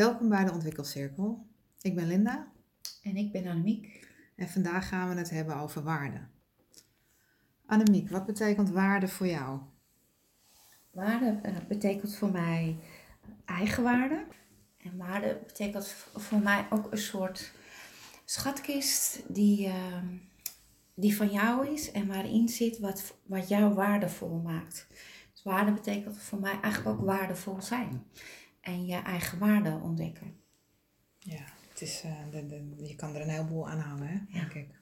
Welkom bij de Ontwikkelcirkel. Ik ben Linda En ik ben Annemiek. en vandaag gaan we het hebben over waarde. Annemiek, wat betekent waarde voor jou? Waarde eh, betekent voor mij eigenwaarde. En waarde betekent voor mij ook een soort schatkist die, eh, die van jou is en waarin zit wat, wat jou waardevol maakt. Dus waarde betekent voor mij eigenlijk ook waardevol zijn. En je eigen waarde ontdekken. Ja, het is, eh, de, de- je kan er een heleboel aan hangen, hè, Ja. denk ik.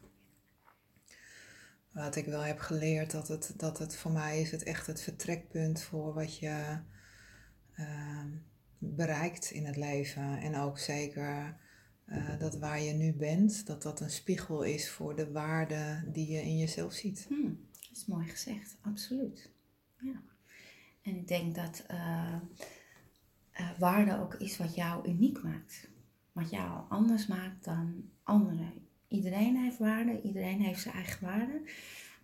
Wat ik wel heb geleerd, dat het, dat het voor mij is het echt het vertrekpunt voor wat je ehm, bereikt in het leven. En ook zeker eh, dat waar je nu bent, dat dat een spiegel is voor de waarde die je in jezelf ziet. Hmm, dat is mooi gezegd, absoluut. Ja. En ik denk dat eh, eh, waarde ook is wat jou uniek maakt. Wat jou anders maakt dan anderen. Iedereen heeft waarde, iedereen heeft zijn eigen waarde.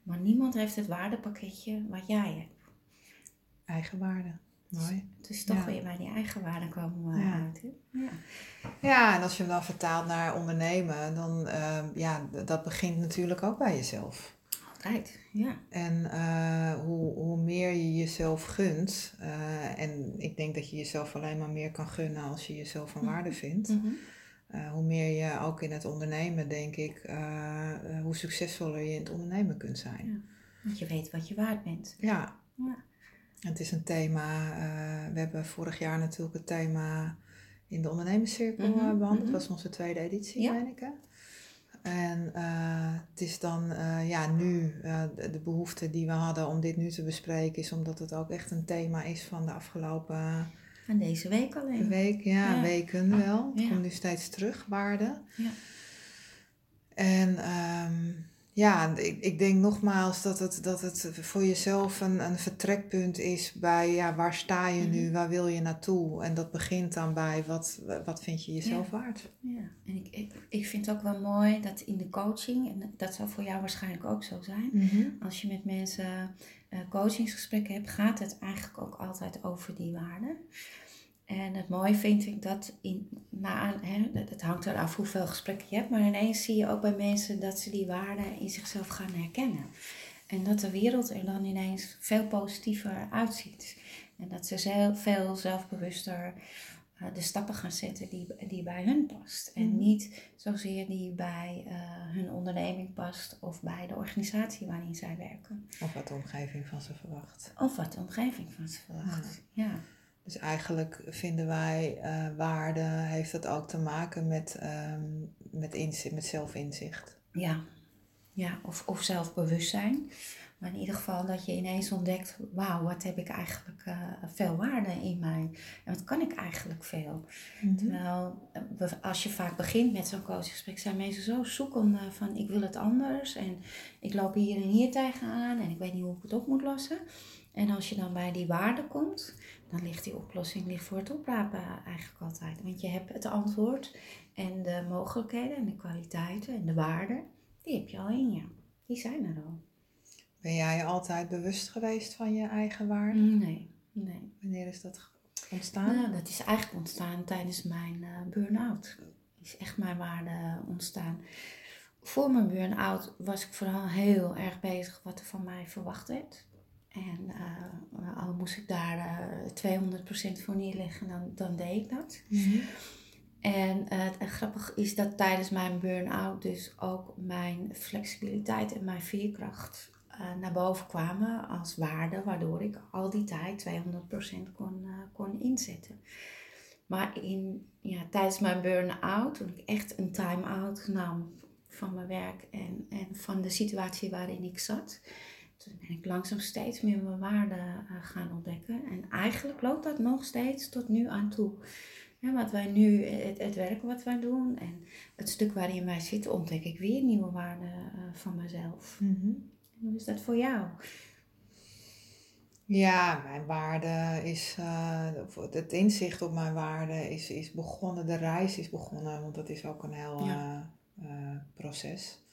Maar niemand heeft het waardepakketje wat jij hebt. Eigen waarde. Mooi. Dus toch Ja. weer bij die eigen waarde komen we Ja. uit. Hè? Ja. Ja, en als je hem dan vertaalt naar ondernemen, dan ehm, ja, dat begint natuurlijk ook bij jezelf. Ja. En eh, hoe, hoe meer je jezelf gunt, eh, en ik denk dat je jezelf alleen maar meer kan gunnen als je jezelf van waarde vindt, Mhm. eh, hoe meer je ook in het ondernemen, denk ik, hoe succesvoller je in het ondernemen kunt zijn. Ja. Want je weet wat je waard bent. Ja, Ja. het is een thema, we hebben vorig jaar natuurlijk het thema in de ondernemerscirkel Mhm, eh, behandeld, mhm. dat was onze tweede editie, Ja. meen ik hè? En eh, het is dan eh, ja, nu eh, de, de behoefte die we hadden om dit nu te bespreken, is omdat het ook echt een thema is van de afgelopen En deze week alleen. week, ja, Ja. weken wel. Het Ja. komt nu steeds terug, waarde. Ja. En ehm, ja, ik, ik denk nogmaals dat het, dat het voor jezelf een, een vertrekpunt is bij ja, waar sta je nu, Mhm. waar wil je naartoe? En dat begint dan bij wat, wat vind je jezelf waard? Ja, en ik, ik, ik vind het ook wel mooi dat in de coaching, en dat zal voor jou waarschijnlijk ook zo zijn, als je met mensen eh, coachingsgesprekken hebt, gaat het eigenlijk ook altijd over die waarden. En het mooie vind ik dat, in, na, hè, dat- het hangt eraf hoeveel gesprekken je hebt, maar ineens zie je ook bij mensen dat ze die waarden in zichzelf gaan herkennen. En dat de wereld er dan ineens veel positiever uitziet. En dat ze zelf, veel zelfbewuster eh, de stappen gaan zetten die, die bij hun past. En Mhm. niet zozeer die bij eh, hun onderneming past of bij de organisatie waarin zij werken. Of wat de omgeving van ze verwacht. Of wat de omgeving van ze verwacht. Ja. Dus eigenlijk vinden wij eh, waarde, heeft het ook te maken met, ehm, met, inzicht, met zelfinzicht. Ja, ja of, of zelfbewustzijn. Maar in ieder geval dat je ineens ontdekt, wauw, wat heb ik eigenlijk eh, veel waarde in mij. En wat kan ik eigenlijk veel. Terwijl eh, als je vaak begint met zo'n coachgesprek, zijn mensen zo zoekende van ik wil het anders. En ik loop hier en hier tegenaan en ik weet niet hoe ik het op moet lossen. En als je dan bij die waarde komt, dan ligt die oplossing ligt voor het oprapen eigenlijk altijd. Want je hebt het antwoord en de mogelijkheden en de kwaliteiten en de waarden, die heb je al in je. Die zijn er al. Ben jij altijd bewust geweest van je eigen waarde? Nee, nee. Wanneer is dat ontstaan? Nou, dat is eigenlijk ontstaan tijdens mijn eh, burn-out. Is echt mijn waarde ontstaan. Voor mijn burn-out was ik vooral heel erg bezig wat er van mij verwacht werd. En eh, al moest ik daar eh 200% voor neerleggen, dan, dan deed ik dat. Mhm. En eh, het grappige is dat tijdens mijn burn-out dus ook mijn flexibiliteit en mijn veerkracht naar boven kwamen als waarde, waardoor ik al die tijd 200% kon, kon inzetten. Maar in, ja, tijdens mijn burn-out, toen ik echt een time-out nam van mijn werk en, en van de situatie waarin ik zat, toen ben ik langzaam steeds meer mijn waarde eh, gaan ontdekken. En eigenlijk loopt dat nog steeds tot nu aan toe. Ja, wat wij nu, het, het werk wat wij doen en het stuk waarin wij zitten, ontdek ik weer nieuwe waarden eh, van mezelf. Mhm. Hoe is dat voor jou? Ja, mijn waarde is, eh, het inzicht op mijn waarde is, is begonnen, de reis is begonnen, want dat is ook een heel Ja. eh, eh, proces.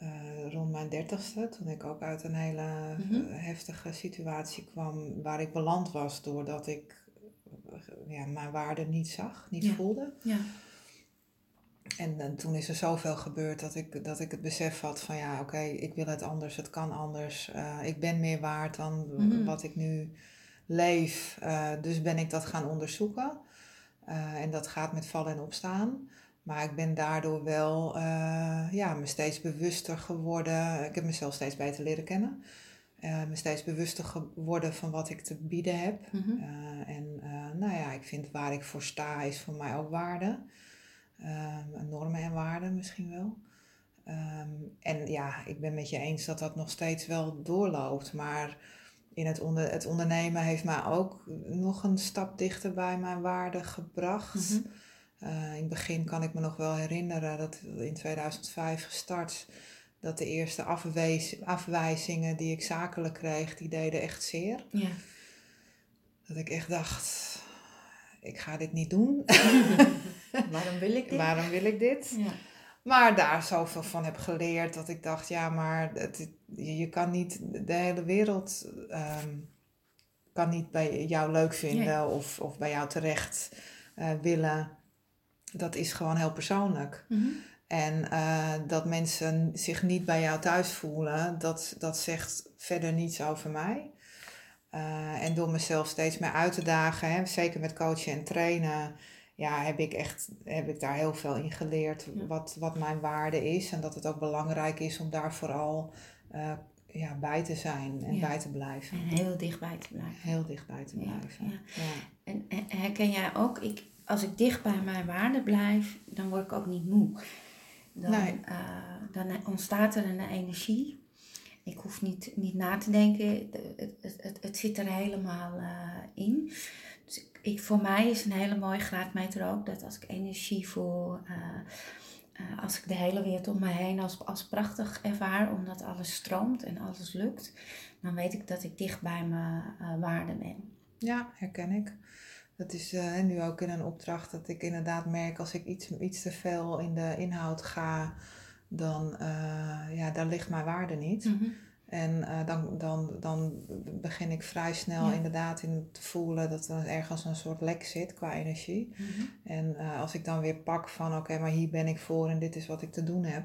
Eh, rond mijn dertigste, toen ik ook uit een hele Mhm. eh, heftige situatie kwam waar ik beland was doordat ik ja, mijn waarde niet zag, niet Ja. voelde. Ja. En, eh, toen is er zoveel gebeurd dat ik, dat ik het besef had van ja, oké, ik wil het anders, het kan anders. Eh, ik ben meer waard dan Mhm. wat ik nu leef. Eh, dus ben ik dat gaan onderzoeken. Eh, en dat gaat met vallen en opstaan. Maar ik ben daardoor wel eh, ja, me steeds bewuster geworden. Ik heb mezelf steeds beter leren kennen. Eh, me steeds bewuster geworden van wat ik te bieden heb. Mhm. Eh, en nou ja, ik vind waar ik voor sta is voor mij ook waarde. Normen en waarden misschien wel. Ehm, en ja, ik ben met je eens dat dat nog steeds wel doorloopt. Maar in het, onder, het ondernemen heeft mij ook nog een stap dichter bij mijn waarden gebracht. Mhm. Eh, in het begin kan ik me nog wel herinneren dat in 2005 gestart. Dat de eerste afwijzingen die ik zakelijk kreeg, die deden echt zeer. Ja. Dat ik echt dacht, ik ga dit niet doen. Waarom wil ik dit? Waarom wil ik dit? Ja. Maar daar zoveel van heb geleerd dat ik dacht, ja, maar het, je kan niet de hele wereld ehm, kan niet bij jou leuk vinden Nee. of, of bij jou terecht eh, willen. Dat is gewoon heel persoonlijk. Mhm. En eh, dat mensen zich niet bij jou thuis voelen, dat, dat zegt verder niets over mij. Eh, en door mezelf steeds meer uit te dagen, hè, zeker met coachen en trainen, ja, heb ik echt heb ik daar heel veel in geleerd Ja. wat, wat mijn waarde is. En dat het ook belangrijk is om daar vooral eh, ja, bij te zijn en Ja. bij te blijven. En heel dichtbij te blijven. Heel dichtbij te blijven. ja. En herken jij ook, ik, als ik dicht bij mijn waarde blijf, dan word ik ook niet moe. Dan, Nee. eh, dan ontstaat er een energie. Ik hoef niet, niet na te denken, De- het, het, het, het zit er helemaal eh, in. Dus ik, ik, voor mij is een hele mooie graadmeter ook dat als ik energie voel, eh, als ik de hele wereld om me heen als, als prachtig ervaar, omdat alles stroomt en alles lukt, dan weet ik dat ik dicht bij mijn waarde ben. Ja, herken ik. Dat is eh, nu ook in een opdracht dat ik inderdaad merk als ik iets, iets te veel in de inhoud ga, dan eh, ja, daar ligt mijn waarde niet. Mhm. En eh, dan, dan, dan begin ik vrij snel Ja. inderdaad in te voelen dat er ergens een soort lek zit qua energie. Mhm. En als ik dan weer pak van oké, maar hier ben ik voor en dit is wat ik te doen heb.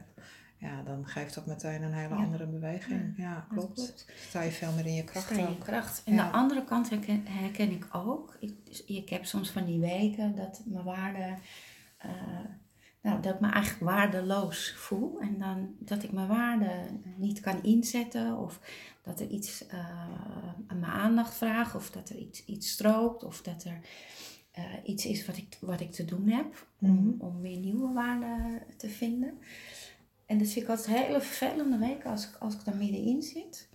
Ja, dan geeft dat meteen een hele Ja. andere beweging. Ja, Dat klopt. Sta je veel meer in je kracht Sta je ook. kracht. En Ja. de andere kant herken, herken ik ook. Ik, dus ik heb soms van die weken dat mijn waarde, eh, nou, dat ik me eigenlijk waardeloos voel. En dan dat ik mijn waarde niet kan inzetten. Of dat er iets eh, aan mijn aandacht vraagt. Of dat er iets, iets strookt. Of dat er eh, iets is wat ik, wat ik te doen heb. Om, Mhm. om weer nieuwe waarden te vinden. En dat vind ik altijd hele vervelende weken als ik, als ik daar middenin zit.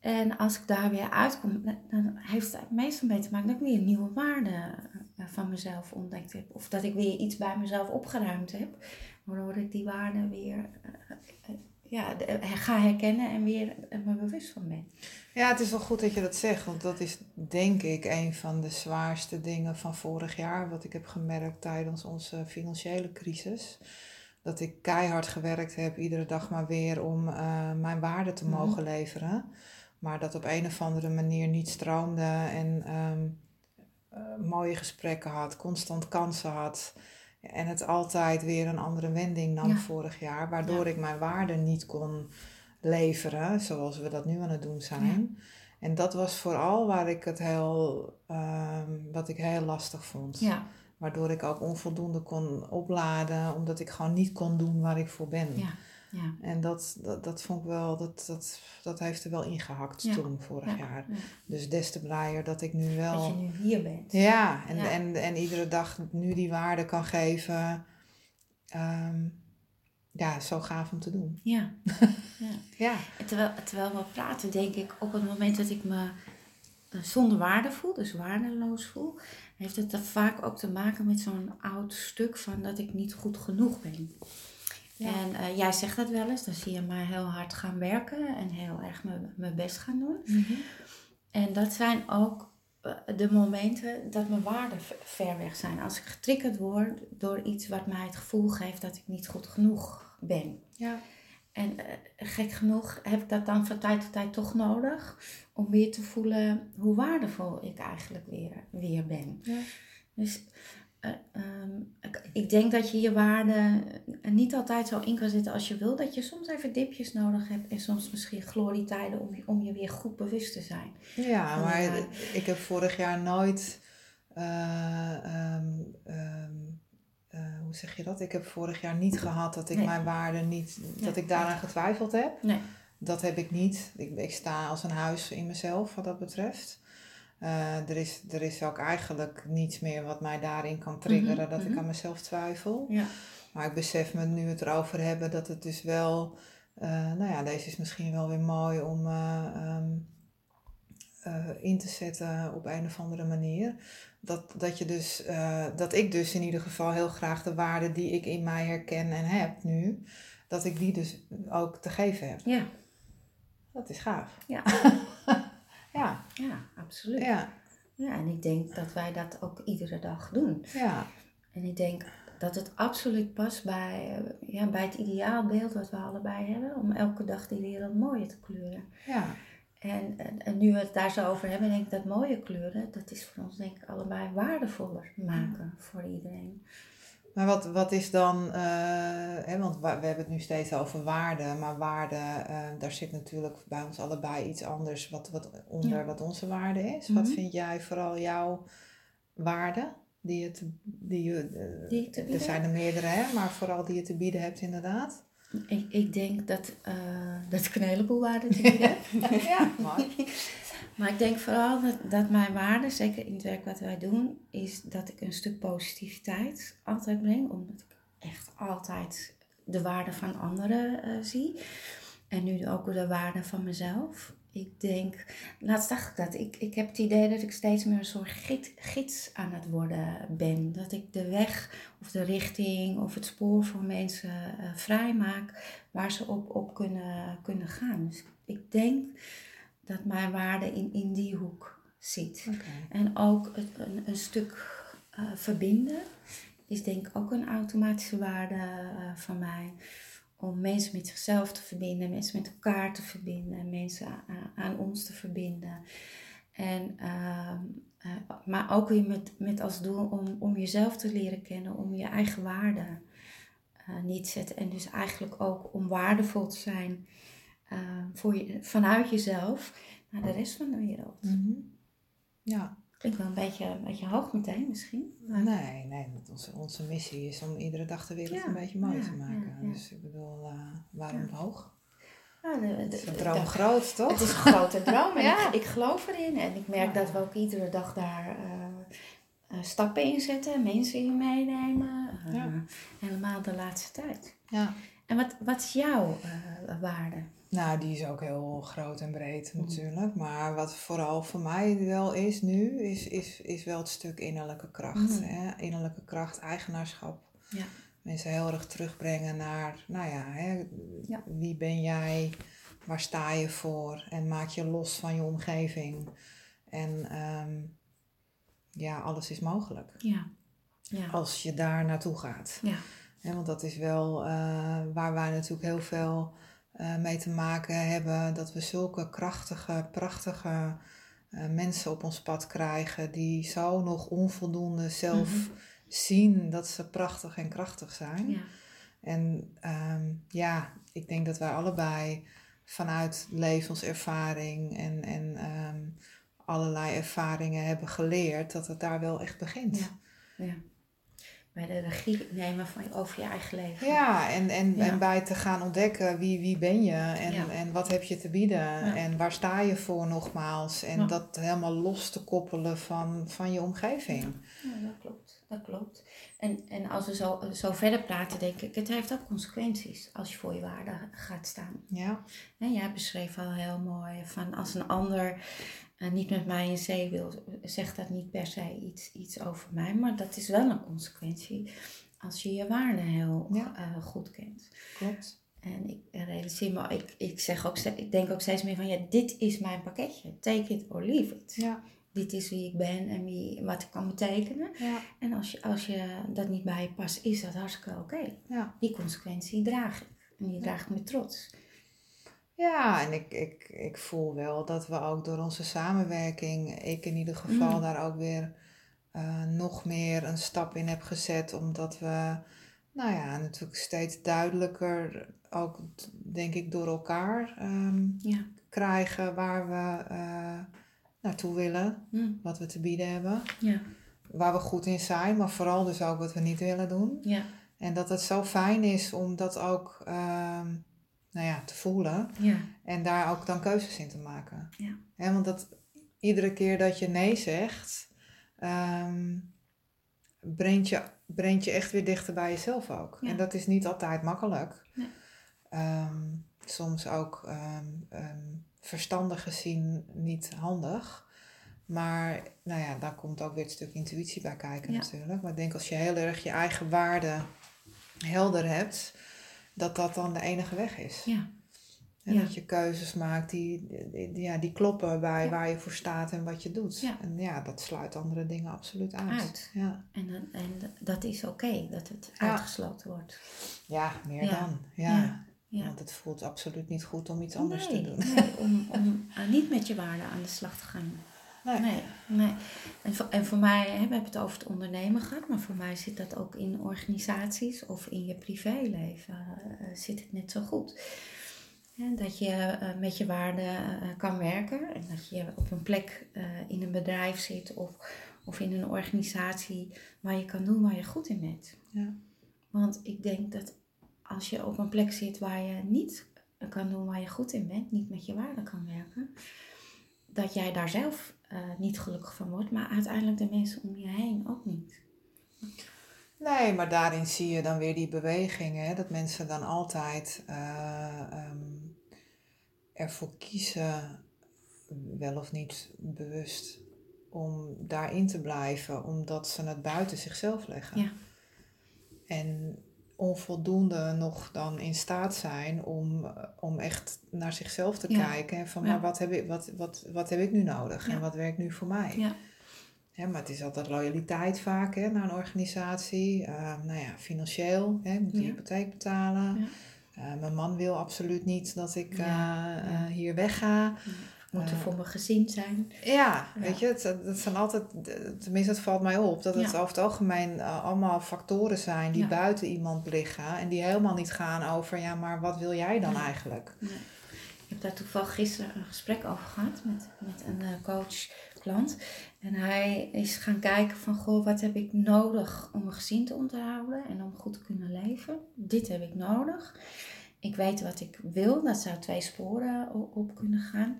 En als ik daar weer uitkom, dan- heeft het meestal mee te maken dat ik weer nieuwe waarden eh, van mezelf ontdekt heb. Of dat ik weer iets bij mezelf opgeruimd heb, waardoor ik die waarden weer eh, eh, ja, ga herkennen en weer me bewust van ben. Ja, het is wel goed dat je dat zegt, want dat is denk ik een van de zwaarste dingen van vorig jaar, wat ik heb gemerkt tijdens onze financiële crisis. Dat ik keihard gewerkt heb, iedere dag maar weer om eh, mijn waarde te Mhm. mogen leveren. Maar dat op een of andere manier niet stroomde en ehm, eh, mooie gesprekken had, constant kansen had. En het altijd weer een andere wending nam Ja. vorig jaar, waardoor Ja. ik mijn waarde niet kon leveren zoals we dat nu aan het doen zijn. En dat was vooral waar ik het heel, ehm, wat ik heel lastig vond. Ja, Waardoor ik ook onvoldoende kon opladen, omdat ik gewoon niet kon doen waar ik voor ben. ja, ja. En dat, dat, dat vond ik wel, dat, dat, dat heeft er wel ingehakt Ja. toen, vorig ja, jaar. ja. Dus des te blijer dat ik nu Dat wel. je nu hier bent. Ja, en. En, en iedere dag nu die waarde kan geven. Ehm, ja, zo gaaf om te doen. Ja. ja. En terwijl, terwijl we praten, denk ik op het moment dat ik me eh, zonder waarde voel, dus waardeloos voel, heeft het er vaak ook te maken met zo'n oud stuk van dat ik niet goed genoeg ben. Ja. En eh, jij zegt dat wel eens, dan zie je mij heel hard gaan werken en heel erg mijn- best gaan doen. En dat zijn ook eh, de momenten dat mijn waarden ver weg zijn. Als ik getriggerd word door iets wat mij het gevoel geeft dat ik niet goed genoeg ben. ja. En eh, gek genoeg heb ik dat dan van tijd tot tijd toch nodig om weer te voelen hoe waardevol ik eigenlijk weer, weer ben. Ja. Dus eh, ehm, ik, ik denk dat je je waarde eh, niet altijd zo in kan zetten als je wil. Dat je soms even dipjes nodig hebt en soms misschien glorietijden om je, om je weer goed bewust te zijn. Ja, maar ik heb vorig jaar nooit. eh, ehm, ehm, eh, hoe zeg je dat? Ik heb vorig jaar niet gehad dat ik Nee. mijn waarde niet. dat Nee. ik daaraan getwijfeld heb. Nee. Dat heb ik niet. Ik, ik sta als een huis in mezelf wat dat betreft. Eh, er, is, er is ook eigenlijk niets meer wat mij daarin kan triggeren Mhm, dat ik mhm. aan mezelf twijfel. Ja. Maar ik besef me nu het erover hebben dat het dus wel, eh, nou ja, deze is misschien wel weer mooi om eh, eh, in te zetten op een of andere manier. Dat, dat, je dus, eh, dat ik dus in ieder geval heel graag de waarden die ik in mij herken en heb nu, dat ik die dus ook te geven heb. Ja. Dat is gaaf. Ja. Ja, ja, absoluut. ja, Ja, en ik denk dat wij dat ook iedere dag doen. ja, En ik denk dat het absoluut past bij, eh, ja, bij het ideaalbeeld wat we allebei hebben. Om elke dag die wereld mooier te kleuren. ja. En, en, nu we het daar zo over hebben, denk ik dat mooie kleuren, dat is voor ons denk ik allebei waardevoller maken voor iedereen. Maar wat, wat is dan, eh, hè, want wa- we hebben het nu steeds over waarde, maar waarde, eh, daar zit natuurlijk bij ons allebei iets anders wat, wat onder Ja. wat onze waarde is. Wat Mhm. vind jij vooral jouw waarde? Die je te, die je, eh, Die te er zijn er meerdere, hè, maar vooral die je te bieden hebt inderdaad. Ik, ik denk dat, eh, dat ik een heleboel waarden heb. ja, mooi. Maar ik denk vooral dat, dat mijn waarde, zeker in het werk wat wij doen, is dat ik een stuk positiviteit altijd breng. Omdat ik echt altijd de waarde van anderen eh, zie. En nu ook de waarde van mezelf. Ik denk, laatst dacht ik dat, ik, ik heb het idee dat ik steeds meer een soort gids, gids aan het worden ben. Dat ik de weg of de richting of het spoor voor mensen eh, vrij maak waar ze op, op kunnen, kunnen gaan. Dus ik denk dat mijn waarde in, in die hoek zit. En ook het, een, een stuk eh, verbinden is denk ik ook een automatische waarde eh, van mij. Om mensen met zichzelf te verbinden, mensen met elkaar te verbinden, mensen aan, ons te verbinden. En, ehm, eh, maar ook weer met, met als doel om, om jezelf te leren kennen, om je eigen waarde eh neer te zetten. En dus eigenlijk ook om waardevol te zijn eh, voor je, vanuit jezelf naar de rest van de wereld. Mhm. Ja, Klinkt wel een beetje, een beetje hoog meteen misschien. Maar nee, nee, want onze, onze missie is om iedere dag de wereld Ja, een beetje mooier ja, te maken. ja. Dus ik bedoel, eh, waarom hoog? de, Het is een droom groot, toch? Het is een grote droom en Ja. ik, ik geloof erin. En ik merk dat we ook iedere dag daar eh, eh, stappen in zetten, mensen in meenemen. Helemaal de laatste tijd. Ja. En wat, wat is jouw waarde? Nou, die is ook heel groot en breed Mhm. natuurlijk. Maar wat vooral voor mij wel is nu, is, is, is wel het stuk innerlijke kracht. Mhm. Hè? Innerlijke kracht, eigenaarschap. Ja. Mensen heel erg terugbrengen naar, nou ja, hè, Ja. wie ben jij? Waar sta je voor? En maak je los van je omgeving. En ehm, ja, alles is mogelijk. Ja. Ja. Als je daar naartoe gaat. Ja. Hè, want dat is wel eh, waar wij natuurlijk heel veel eh, mee te maken hebben. Dat we zulke krachtige, prachtige eh, mensen op ons pad krijgen. Die zo nog onvoldoende zelf Mhm. zien dat ze prachtig en krachtig zijn. Ja. En ehm, ja, ik denk dat wij allebei vanuit levenservaring en, en ehm, allerlei ervaringen hebben geleerd dat het daar wel echt begint. Ja. ja. Bij de regie nemen van, over je eigen leven. Ja, en, en, Ja. en bij te gaan ontdekken wie, wie ben je en, Ja. en wat heb je te bieden en waar sta je voor nogmaals. En dat helemaal los te koppelen van, van je omgeving. Ja, dat klopt. Dat klopt. En, en als we zo, zo verder praten, denk ik, het heeft ook consequenties als je voor je waarde gaat staan. Ja, En jij beschreef al heel mooi van als een ander eh, niet met mij in zee wil, zegt dat niet per se iets, iets over mij, maar dat is wel een consequentie als je je waarde heel Ja. eh, goed kent. klopt. En ik realiseer me, ik, ik, zeg ook, ik denk ook steeds meer van, ja, dit is mijn pakketje. Take it or leave it. Ja, Dit is wie ik ben en wie, wat ik kan betekenen. ja, En als je, als je dat niet bij je past, is dat hartstikke oké. ja. Die consequentie draag ik. En die draag ik met trots. Ja, en ik, ik, ik voel wel dat we ook door onze samenwerking, ik in ieder geval, Mm. daar ook weer eh, nog meer een stap in heb gezet. Omdat we, nou ja, natuurlijk steeds duidelijker ook, denk ik, door elkaar ehm, Ja. krijgen waar we eh, naartoe willen, Mm. wat we te bieden hebben. Ja. Waar we goed in zijn, maar vooral dus ook wat we niet willen doen. Ja. En dat het zo fijn is om dat ook ehm, nou ja, te voelen. Ja. En daar ook dan keuzes in te maken. Ja. Hè, want dat, iedere keer dat je nee zegt, ehm, brengt, je, brengt je echt weer dichter bij jezelf ook. Ja. En dat is niet altijd makkelijk. Nee. Ehm, soms ook ehm, verstandig gezien niet handig. Maar nou ja, daar komt ook weer het stuk intuïtie bij kijken Ja. natuurlijk. Maar ik denk als je heel erg je eigen waarde helder hebt, dat dat dan de enige weg is. Ja. En Ja. dat je keuzes maakt die, ja, die kloppen bij Ja. waar je voor staat en wat je doet. Ja. En ja, dat sluit andere dingen absoluut uit. Uit. Ja. En, en dat is oké, dat het uitgesloten wordt. ja, meer dan. Ja. Want het voelt absoluut niet goed om iets anders nee, te doen. Nee, om, om eh, niet met je waarde aan de slag te gaan. Nee. Nee, nee. En voor, en voor mij, hè, we hebben het over het ondernemen gehad, maar voor mij zit dat ook in organisaties of in je privéleven. eh, zit het net zo goed. Hè, dat je eh, met je waarde eh, kan werken en dat je op een plek eh, in een bedrijf zit of, of in een organisatie waar je kan doen waar je goed in bent. Ja. Want ik denk dat als je op een plek zit waar je niet kan doen waar je goed in bent, niet met je waarde kan werken, dat jij daar zelf eh, niet gelukkig van wordt, maar uiteindelijk de mensen om je heen ook niet. Nee, maar daarin zie je dan weer die beweging, hè? dat mensen dan altijd eh, ehm, ervoor kiezen, wel of niet bewust, om daarin te blijven, omdat ze het buiten zichzelf leggen. Ja. En onvoldoende nog dan in staat zijn om, eh, om echt naar zichzelf te Ja. kijken. En van, Ja. maar wat heb, ik, wat, wat, wat heb ik nu nodig Ja. en wat werkt nu voor mij? Ja. Hè, maar het is altijd loyaliteit vaak hè, naar een organisatie. Eh, nou ja, financieel, hè, moet de Ja. hypotheek betalen. Ja. Eh, mijn man wil absoluut niet dat ik eh, hier wegga. Eh, voor mijn gezin zijn. Ja, weet je, het, het zijn altijd, tenminste het valt mij op, dat het over het algemeen eh, allemaal factoren zijn die buiten iemand liggen. En die helemaal niet gaan over, ja, maar wat wil jij dan eigenlijk? Ik heb daar toevallig gisteren een gesprek over gehad met, met een eh, coach klant. En hij is gaan kijken van, goh, wat heb ik nodig om een gezin te onderhouden en om goed te kunnen leven? Dit heb ik nodig. Ik weet wat ik wil, dat zou twee sporen op kunnen gaan.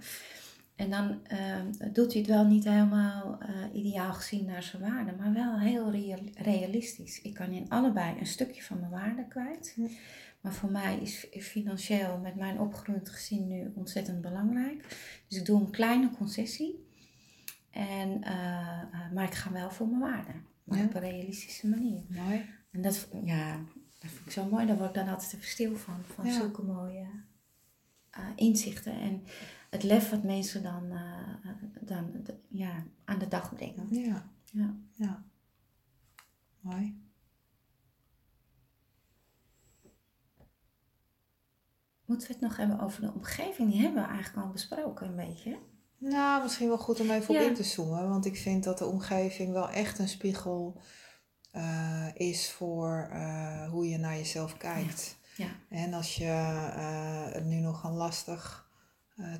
En dan eh, doet hij het wel niet helemaal eh, ideaal gezien naar zijn waarde, maar wel heel real- realistisch. Ik kan in allebei een stukje van mijn waarde kwijt. Maar voor mij is, financieel met mijn opgegroeid gezin nu ontzettend belangrijk. Dus ik doe een kleine concessie. En, eh, eh, maar ik ga wel voor mijn waarde. Maar Ja. op een realistische manier. Mooi. En dat, ja, dat vind ik zo mooi. Daar word ik dan altijd even stil van. Van Ja. zulke mooie eh, inzichten. En het lef wat mensen dan, eh, dan de- ja, aan de dag brengen. Ja, Ja. ja. Mooi. Moeten we het nog hebben over de omgeving? Die hebben we eigenlijk al besproken een beetje. Nou, misschien wel goed om even op in te zoomen. Want ik vind dat de omgeving wel echt een spiegel eh, is voor eh, hoe je naar jezelf kijkt. Ja. En als je eh, het nu nog een lastig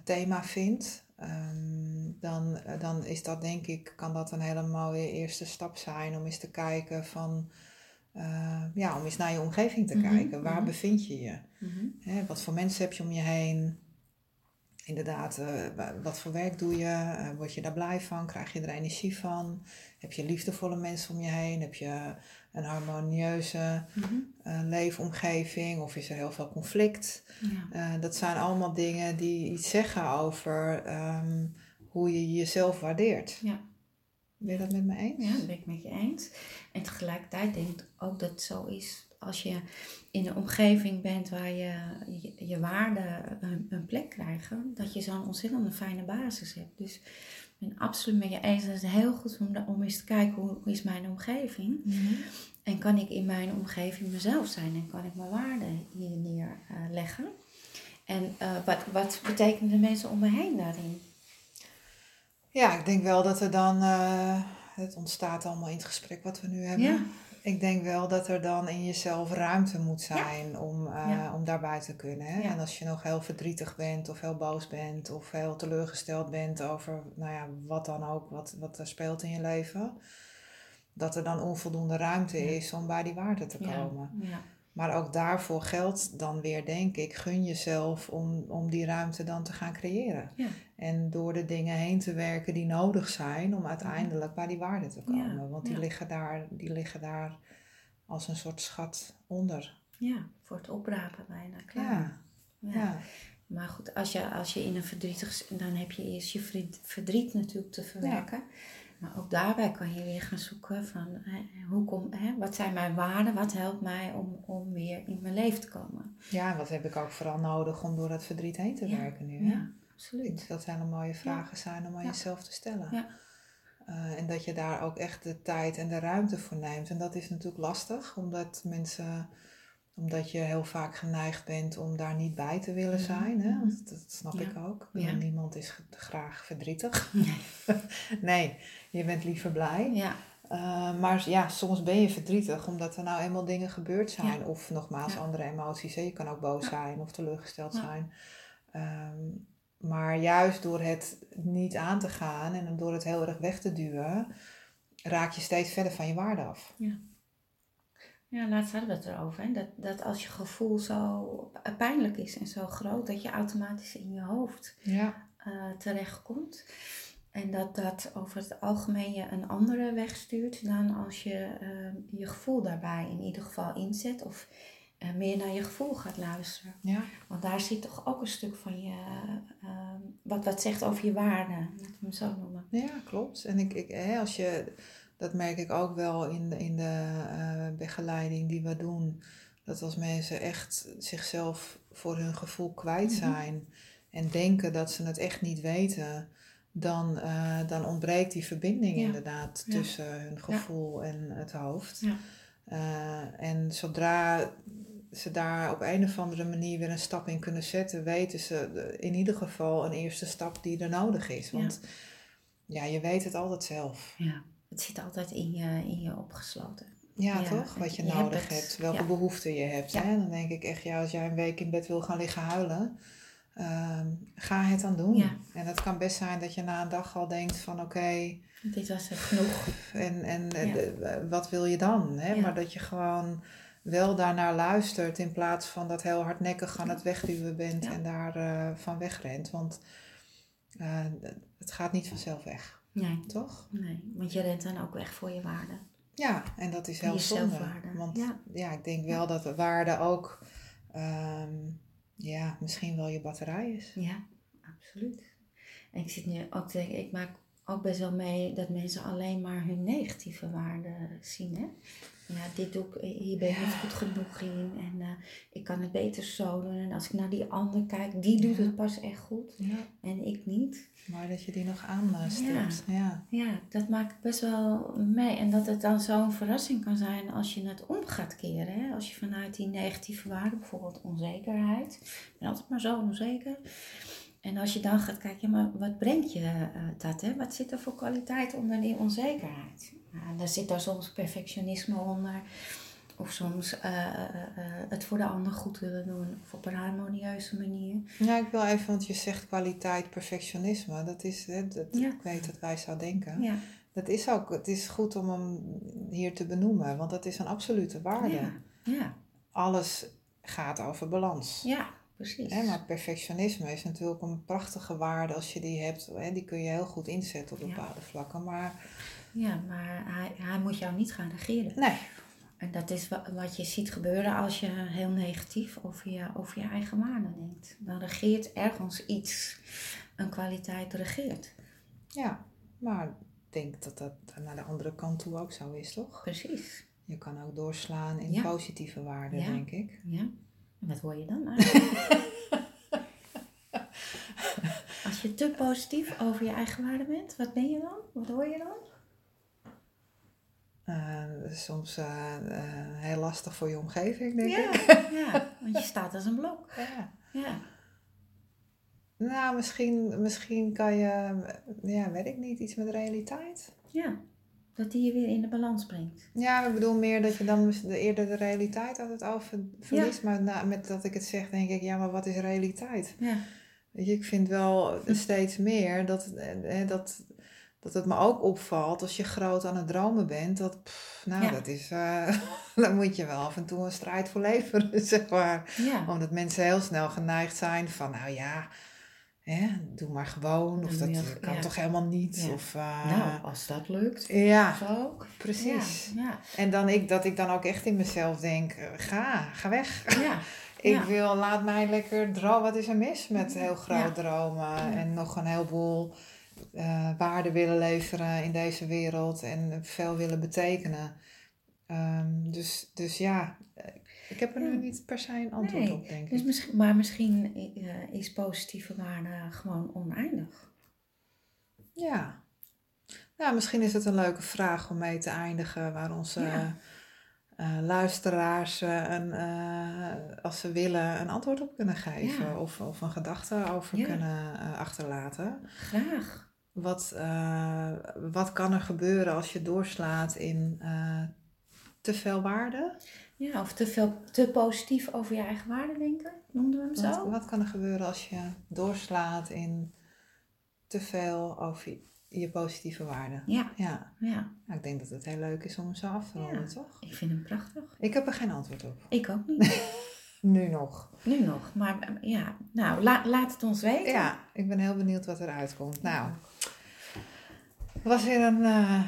thema vindt, ehm, dan, dan is dat denk ik, kan dat een hele mooie eerste stap zijn om eens te kijken van, ja, om eens naar je omgeving te Mhm, kijken. Waar mhm. bevind je je? Mhm. Hè, wat voor mensen heb je om je heen? Inderdaad, eh, wa- wat voor werk doe je? Eh, word je daar blij van? Krijg je er energie van? Heb je liefdevolle mensen om je heen? Heb je een harmonieuze Mhm. eh, leefomgeving? Of is er heel veel conflict? Ja. Dat zijn allemaal dingen die iets zeggen over ehm, hoe je jezelf waardeert. Ja. Ben je dat met me eens? Ja, dat ben ik met je eens. En tegelijkertijd denk ik ook dat het zo is als je in een omgeving bent waar je je, je waarden een, een plek krijgen, dat je zo'n ontzettend fijne basis hebt. Dus Ik ben absoluut met je eens. Het is heel goed om, om eens te kijken hoe, hoe is mijn omgeving. En kan ik in mijn omgeving mezelf zijn en kan ik mijn waarden hier neerleggen. en uh, wat, wat betekenen de mensen om me heen daarin? Ja, ik denk wel dat er dan, uh, het ontstaat allemaal in het gesprek wat we nu hebben. Ja. Ik denk wel dat er dan in jezelf ruimte moet zijn om, uh, om daarbij te kunnen. Hè? En als je nog heel verdrietig bent of heel boos bent of heel teleurgesteld bent over nou ja, wat dan ook, wat, wat er speelt in je leven, dat er dan onvoldoende ruimte is om bij die waarde te komen. Maar ook daarvoor geldt dan weer, denk ik, gun jezelf om, om die ruimte dan te gaan creëren. Ja. En door de dingen heen te werken die nodig zijn om uiteindelijk bij die waarde te komen. Want die, liggen daar, die liggen daar als een soort schat onder. Ja, voor het oprapen bijna klaar. Ja. Maar goed, als je, als je in een verdrietig... Dan heb je eerst je verdriet natuurlijk te verwerken. Maar ook daarbij kan je weer gaan zoeken van hoe kom, hè, wat zijn mijn waarden, wat helpt mij om, om weer in mijn leven te komen. Ja, wat heb ik ook vooral nodig om door dat verdriet heen te werken nu. Hè? Ja, absoluut. Dat hele mooie vragen zijn om aan jezelf te stellen. Ja. Uh, en dat je daar ook echt de tijd en de ruimte voor neemt. En dat is natuurlijk lastig, omdat mensen omdat je heel vaak geneigd bent om daar niet bij te willen zijn. Hè? Dat, dat snap ik ook. Niemand is graag verdrietig. Nee. nee, je bent liever blij. Ja. Uh, maar ja, soms ben je verdrietig omdat er nou eenmaal dingen gebeurd zijn. Of nogmaals andere emoties. Hè? Je kan ook boos zijn of teleurgesteld zijn. Um, maar juist door het niet aan te gaan en door het heel erg weg te duwen, raak je steeds verder van je waarde af. Ja. Ja, laatst hadden we het erover. Hè? Dat, dat als je gevoel zo pijnlijk is en zo groot, dat je automatisch in je hoofd ja. uh, terechtkomt. En dat dat over het algemeen je een andere weg stuurt dan als je uh, je gevoel daarbij in ieder geval inzet. Of uh, meer naar je gevoel gaat luisteren. Ja. Want daar zit toch ook een stuk van je, wat, wat zegt over je waarde, laten we hem zo noemen. Ja, klopt. En ik, ik, hè, als je dat merk ik ook wel in de, in de uh, begeleiding die we doen. Dat als mensen echt zichzelf voor hun gevoel kwijt mhm. zijn en denken dat ze het echt niet weten, dan, uh, dan ontbreekt die verbinding inderdaad tussen hun gevoel en het hoofd. Uh, en zodra ze daar op een of andere manier weer een stap in kunnen zetten, weten ze in ieder geval een eerste stap die er nodig is. Want ja, je weet het altijd zelf. Ja het zit altijd in je, in je opgesloten. Ja, toch? Wat je, nodig hebt, welke behoeften je hebt. Hè? Dan denk ik echt, ja, als jij een week in bed wil gaan liggen huilen, ehm, ga het dan doen. En het kan best zijn dat je na een dag al denkt van oké. dit was het genoeg. En, en eh, wat wil je dan? Hè? Maar dat je gewoon wel daarnaar luistert in plaats van dat heel hardnekkig aan het wegduwen bent en daar uh, van wegrent. Want uh, het gaat niet vanzelf weg. Nee. Toch? Nee, want je rent dan ook weg voor je waarde. Ja, en dat is heel zonde. Want ja. ja. ik denk wel dat de waarde ook um, ja, misschien wel je batterij is. Ja, absoluut. En ik zit nu ook te denken, ik maak ook best wel mee dat mensen alleen maar hun negatieve waarden zien. Hè? Ja, dit doe ik, hier ben ik niet goed genoeg in en uh, ik kan het beter zo doen. En als ik naar die ander kijk, die doet het pas echt goed ja. en ik niet. Maar dat je die nog aanstipt. Ja. ja. Dat maak ik best wel mee. En dat het dan zo'n verrassing kan zijn als je het om gaat keren. Hè? Als je vanuit die negatieve waarde, bijvoorbeeld onzekerheid, ik ben altijd maar zo onzeker. En als je dan gaat kijken, maar wat brengt je uh, dat? Hè? Wat zit er voor kwaliteit onder die onzekerheid? Nou, daar zit daar soms perfectionisme onder. Of soms uh, uh, het voor de ander goed willen doen. Of op een harmonieuze manier. Ja, ik wil even, want je zegt kwaliteit, perfectionisme. Dat is, hè, dat, ik weet dat wij zo denken. Ja. Dat is ook, het is goed om hem hier te benoemen. Want dat is een absolute waarde. Ja. ja. Alles gaat over balans. Ja, precies. Hè, maar perfectionisme is natuurlijk een prachtige waarde als je die hebt. Hè, die kun je heel goed inzetten op bepaalde vlakken. Maar ja, maar hij, hij moet jou niet gaan regeren. Nee. En dat is wat je ziet gebeuren als je heel negatief over je, over je eigen waarde denkt. Dan regeert ergens iets, een kwaliteit regeert. Ja, maar ik denk dat dat naar de andere kant toe ook zo is, toch? Precies. Je kan ook doorslaan in positieve waarden, denk ik. Ja. En wat hoor je dan je te positief over je eigen waarde bent, wat ben je dan? Wat hoor je dan? Uh, soms uh, uh, heel lastig voor je omgeving, denk ja, ik. ja, want je staat als een blok. Ja. Ja. Nou, misschien, misschien kan je, ja, weet ik niet, iets met realiteit. ja, dat die je weer in de balans brengt. Ja, ik bedoel meer dat je dan de, eerder de realiteit altijd over verliest. Maar na, met dat ik het zeg, denk ik, ja, maar wat is realiteit? Ja, Weet je, ik vind wel steeds meer dat, eh, dat, dat het me ook opvalt als je groot aan het dromen bent. Dat, pff, nou, Ja. dat is, eh daar moet je wel af en toe een strijd voor leveren, zeg maar. Omdat mensen heel snel geneigd zijn van, nou ja, hè, doe maar gewoon. Of dat je- kan ja. toch helemaal niet. Ja. Of, eh, nou, als dat lukt. ja, ook. precies. Ja. En dan ik, dat ik dan ook echt in mezelf denk, eh, ga, ga weg. ja. Ik wil, laat mij lekker dromen. Wat is er mis met heel groot dromen en nog een heleboel eh waarde willen leveren in deze wereld en veel willen betekenen. Ehm, dus, dus ja, ik heb er nu Ja. niet per se een antwoord Nee, op, denk Dus ik. misschien, maar misschien eh, is positieve waarde gewoon oneindig. Ja. Nou, misschien is het een leuke vraag om mee te eindigen, waar onze Ja. eh, luisteraars, een, eh, als ze willen, een antwoord op kunnen geven Ja. of, of een gedachte over Ja. kunnen achterlaten. Graag. Wat, wat kan er gebeuren als je doorslaat in te veel waarde? Ja, of te, veel, te positief over je eigen waarde denken, noemden we hem zo. wat kan er gebeuren als je doorslaat in te veel over je, je positieve waarde? Ja, Ja, ja, nou, ik denk dat het heel leuk is om hem zo af te ronden, Ja. toch? ik vind hem prachtig. Ik heb er geen antwoord op. Ik ook niet. Nu nog. nu nog. Maar ja, nou, la- laat het ons weten. Ja, ik ben heel benieuwd wat eruit komt. Nou, was weer een eh,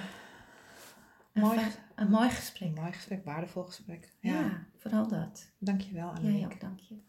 Een, mooi, een mooi gesprek. een mooi gesprek, waardevol gesprek. Ja, Ja, vooral dat. dankjewel Annemiek. ook, dank je.